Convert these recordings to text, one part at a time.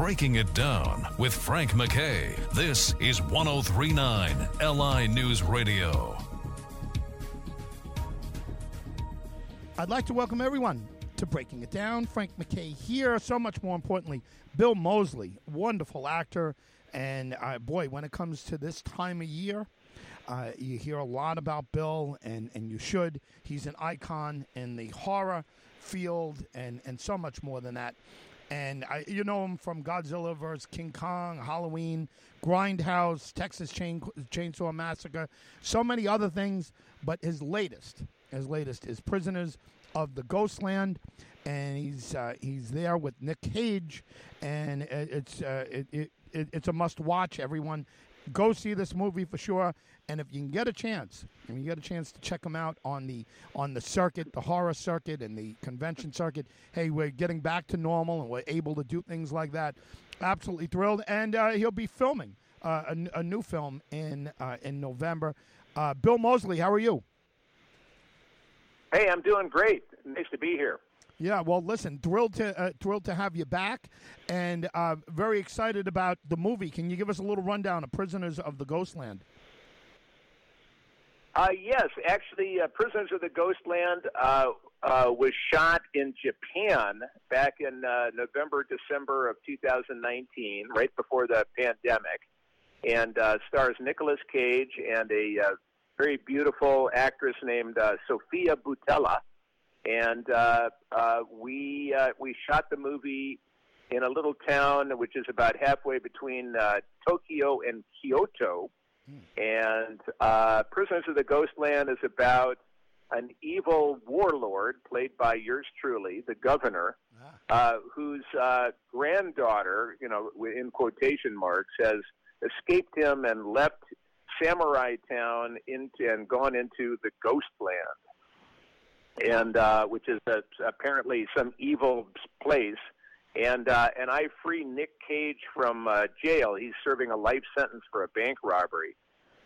Breaking It Down with Frank MacKay. This is 1039 LI News Radio. I'd like to welcome everyone to Breaking It Down. Frank MacKay here. So much more importantly, Bill Moseley, wonderful actor. And uh, boy, when it comes to this time of year, uh, you hear a lot about Bill, and, and you should. He's an icon in the horror field and, and so much more than that. And I, you know him from Godzilla vs. King Kong, Halloween, Grindhouse, Texas Chain, Chainsaw Massacre, so many other things. But his latest, his latest is Prisoners of the Ghostland, and he's uh, he's there with Nick Cage, and it's uh, it, it, it, it's a must watch. Everyone, go see this movie for sure. And if you can get a chance, and you get a chance to check him out on the on the circuit, the horror circuit, and the convention circuit, hey, we're getting back to normal, and we're able to do things like that. Absolutely thrilled, and uh, he'll be filming uh, a, a, new film in uh, in November. Uh, Bill Moseley, how are you? Hey, I'm doing great. Nice to be here. Yeah, well, listen, thrilled to uh, thrilled to have you back, and uh, very excited about the movie. Can you give us a little rundown of Prisoners of the Ghostland? Uh, yes, actually, uh, Prisoners of the Ghostland uh, uh, was shot in Japan back in November, December of 2019, right before the pandemic, and stars Nicolas Cage and a very beautiful actress named Sofia Boutella and uh, uh, we uh, we shot the movie in a little town which is about halfway between uh, Tokyo and Kyoto. And uh, Prisoners of the Ghostland is about an evil warlord played by yours truly, the governor, ah. uh, whose uh, granddaughter, you know, in quotation marks, has escaped him and left Samurai Town into and gone into the Ghostland and uh, which is a, apparently some evil place. And uh, and I free Nick Cage from uh, jail. He's serving a life sentence for a bank robbery,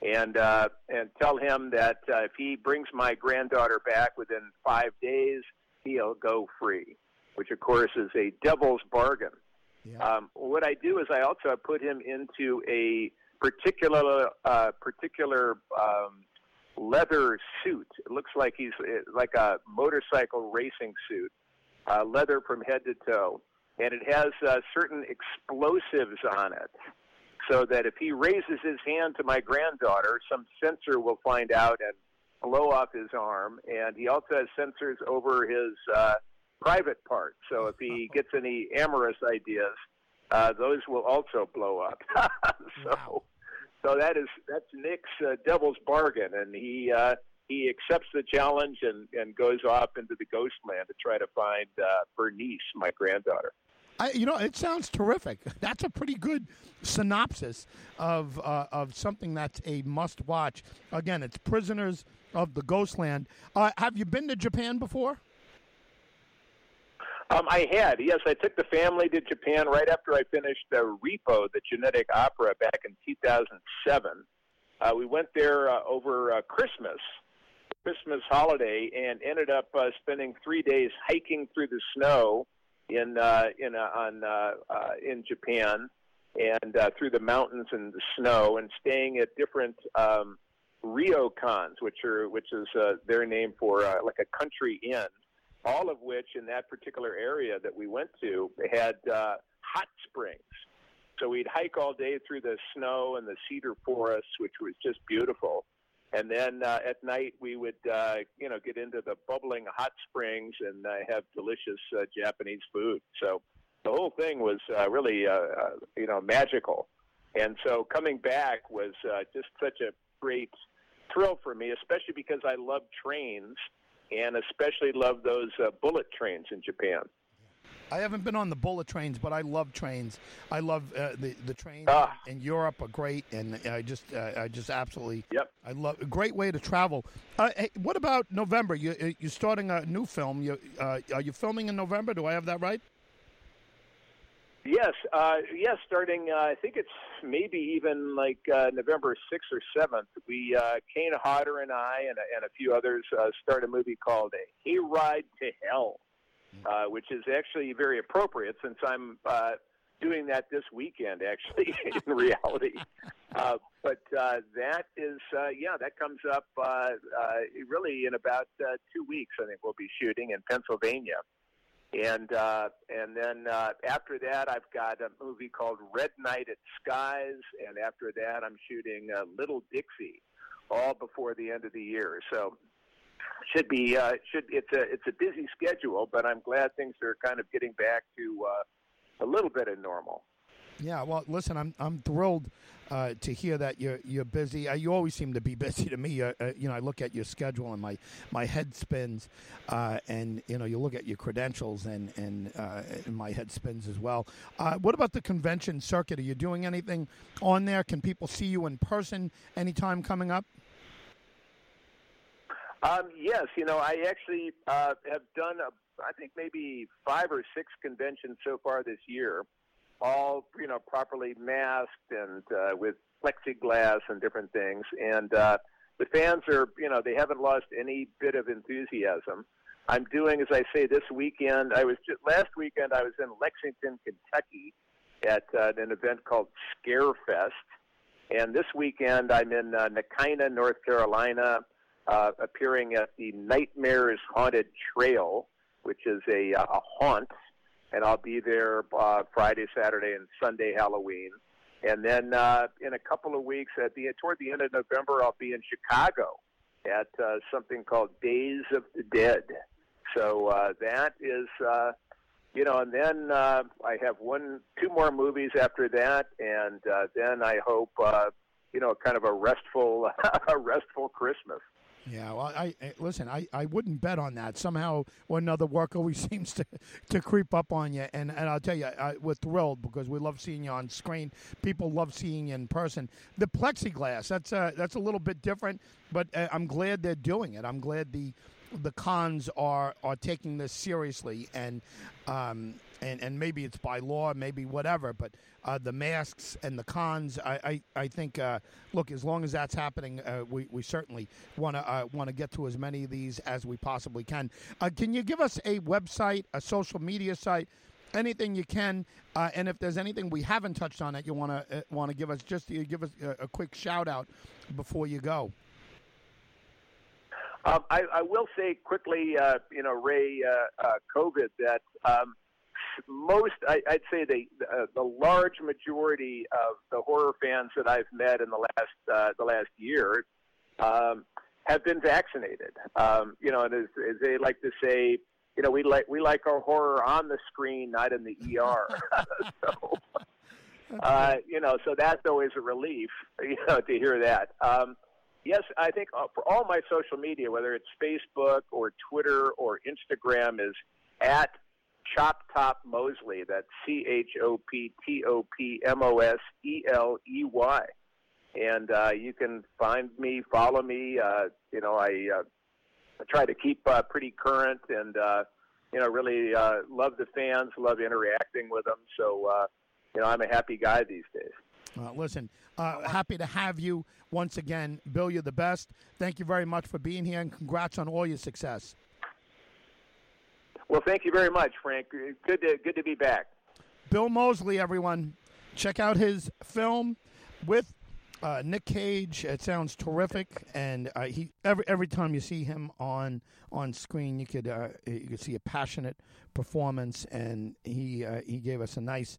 and uh, and tell him that uh, if he brings my granddaughter back within five days, he'll go free. Which of course is a devil's bargain. Yeah. Um, what I do is I also put him into a particular uh, particular um, leather suit. It looks like he's eh, like a motorcycle racing suit, uh, leather from head to toe, and it has uh, certain explosives on it. So that if he raises his hand to my granddaughter, some sensor will find out and blow off his arm. And he also has sensors over his uh, private part. So if he gets any amorous ideas, uh, those will also blow up. so. Wow so that is that's Nick's uh, devil's bargain, and he uh, he accepts the challenge and, and goes off into the ghost land to try to find uh, Bernice, my granddaughter. I, you know, it sounds terrific. That's a pretty good synopsis of uh, of something that's a must watch. Again, it's Prisoners of the Ghostland. Uh, have you been to Japan before? Um, I had, yes. I took the family to Japan right after I finished uh, Repo, the genetic opera, back in 2007. Uh, we went there uh, over uh, Christmas, Christmas holiday, and ended up uh, spending three days hiking through the snow in uh, in uh, on uh, uh, in Japan and uh, through the mountains and the snow, and staying at different um, ryokans, which are which is uh, their name for uh, like a country inn all of which in that particular area that we went to had uh, hot springs. So we'd hike all day through the snow and the cedar forests, which was just beautiful. And then uh, at night we would, uh, you know, get into the bubbling hot springs and uh, have delicious uh, Japanese food. So the whole thing was uh, really, uh, uh, you know, magical. And so coming back was uh, just such a great thrill for me, especially because I love trains and especially love those uh, bullet trains in Japan. I haven't been on the bullet trains, but I love trains. I love uh, the the trains ah. in Europe are great, and I just uh, I just absolutely yep. I love a great way to travel. Uh, hey, what about November? You uh, you're starting a new film. You uh, are you filming in November? Do I have that right? Yes, uh, yes. Starting, uh, I think it's maybe even like uh, November sixth or seventh. We uh, Kane Hodder and I and, and a few others uh, start a movie called A Hayride to Hell, uh, which is actually very appropriate since I'm uh, doing that this weekend, actually, in reality. Uh, but uh, that is, uh, yeah, that comes up uh, uh, really in about uh, two weeks. I think we'll be shooting in Pennsylvania, and uh, and then uh, after that, I've got a movie called Red Night at Skies, and after that, I'm shooting uh, Little Dixie, all before the end of the year. So should be uh, should it's a it's a busy schedule, but I'm glad things are kind of getting back to uh, a little bit of normal. Yeah, well, listen, I'm I'm thrilled uh, to hear that you're you're busy. Uh, you always seem to be busy to me. Uh, uh, you know, I look at your schedule and my my head spins, uh, and you know, you look at your credentials and and, uh, and my head spins as well. what about the convention circuit? Are you doing anything on there? Can people see you in person anytime coming up? Um, yes, you know, I actually have done, a, I think maybe five or six conventions so far this year, all you know properly masked and uh, with plexiglass and different things. And uh, the fans are, you know, they haven't lost any bit of enthusiasm. I'm doing, as I say, this weekend. I was just, last weekend. I was in Lexington, Kentucky, at uh, an event called Scarefest, and this weekend I'm in uh, Nakina, North Carolina uh, appearing at the Nightmares Haunted Trail, which is a, uh, a haunt, and I'll be there uh, Friday, Saturday, and Sunday, Halloween. And then uh, in a couple of weeks, at the toward the end of November, I'll be in Chicago at uh, something called Days of the Dead. So uh, that is, uh, you know, and then uh, I have one, two more movies after that, and uh, then I hope, uh, you know, kind of a restful, a restful Christmas. Yeah, well, I, I, listen. I, I wouldn't bet on that. Somehow or another, work always seems to, to creep up on you. And and I'll tell you, I, we're thrilled because we love seeing you on screen. People love seeing you in person. The plexiglass that's uh, that's a little bit different, but uh, I'm glad they're doing it. I'm glad the the cons are are taking this seriously and um, and and maybe it's by law, maybe whatever, but uh, the masks and the cons, I I, I think uh, look as long as that's happening, uh, we we certainly want to uh, want to get to as many of these as we possibly can. Uh, can you give us a website, a social media site? Anything you can, uh, and if there's anything we haven't touched on that you want to want to give us, just give us a, a quick shout out before you go. Um, I, I, will say quickly, uh, you know, Ray, uh, uh, COVID, that um, most, I, would say the uh, the large majority of the horror fans that I've met in the last uh, the last year um, have been vaccinated. Um, you know, and as, as they like to say, you know, we like we like our horror on the screen, not in the ER. so, uh, you know, so that's always a relief, you know, to hear that. Yes, I think uh, for all my social media, whether it's Facebook or Twitter or Instagram, is at Chop Top Moseley. That's C H O P T O P M O S E L E Y. And uh, you can find me, follow me. Uh, you know, I, uh, I try to keep uh, pretty current and, uh, you know, really uh, love the fans, love interacting with them. So, uh, you know, I'm a happy guy these days. Uh, listen, uh, happy to have you once again. Bill, you're the best. Thank you very much for being here, and congrats on all your success. Well, thank you very much, Frank. Good to, good to be back. Bill Moseley, everyone. Check out his film with uh, Nick Cage. It sounds terrific, and uh, he every every time you see him on on screen, you could uh, you could see a passionate performance, and he uh, he gave us a nice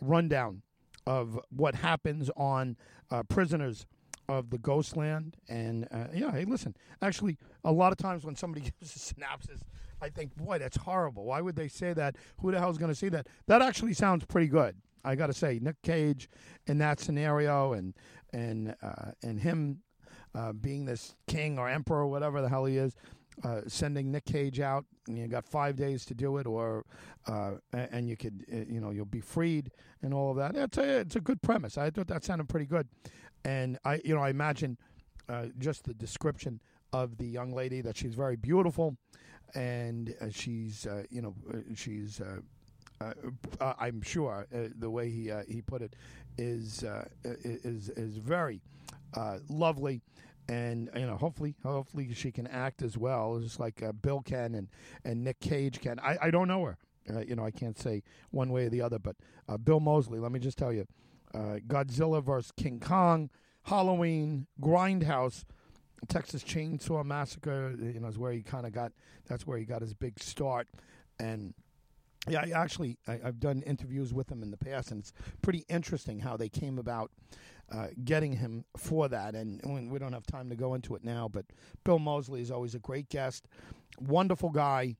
rundown of what happens on uh, prisoners of the Ghostland. And uh, yeah, hey, listen, actually, a lot of times when somebody gives a synopsis, I think, boy, that's horrible. Why would they say that? Who the hell is going to see that? That actually sounds pretty good. I got to say, Nick Cage in that scenario, and and uh, and him uh, being this king or emperor or whatever the hell he is, uh, sending Nick Cage out. And you got five days to do it, or uh, and you could uh, you know you'll be freed and all of that. It's a it's a good premise. I thought that sounded pretty good, and I you know I imagine uh, just the description of the young lady that she's very beautiful, and uh, she's uh, you know she's. Uh, I'm sure uh, the way he uh, he put it is is is very lovely, and you know hopefully hopefully she can act as well just like uh, bill can and and nick cage can i, I don't know her Uh, you know, I can't say one way or the other, but uh, Bill Moseley, let me just tell you, uh, Godzilla versus King Kong, Halloween, Grindhouse, Texas Chainsaw Massacre. You know, is where he kind of got. That's where he got his big start, and. Yeah, I actually, I, have done interviews with him in the past, and it's pretty interesting how they came about uh, getting him for that. And we don't have time to go into it now, but Bill Moseley is always a great guest, wonderful guy,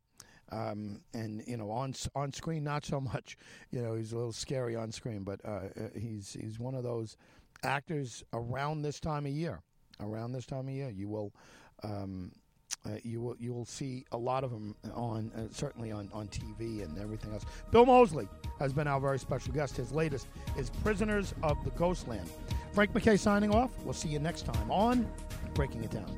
um, and you know, on on screen, not so much. You know, he's a little scary on screen, but uh, uh, he's he's one of those actors around this time of year. Around this time of year, you will. Um, uh, you will you will see a lot of them on uh, certainly on, on TV and everything else. Bill Moseley has been our very special guest. His latest is Prisoners of the Ghostland. Frank MacKay signing off. We'll see you next time on Breaking It Down.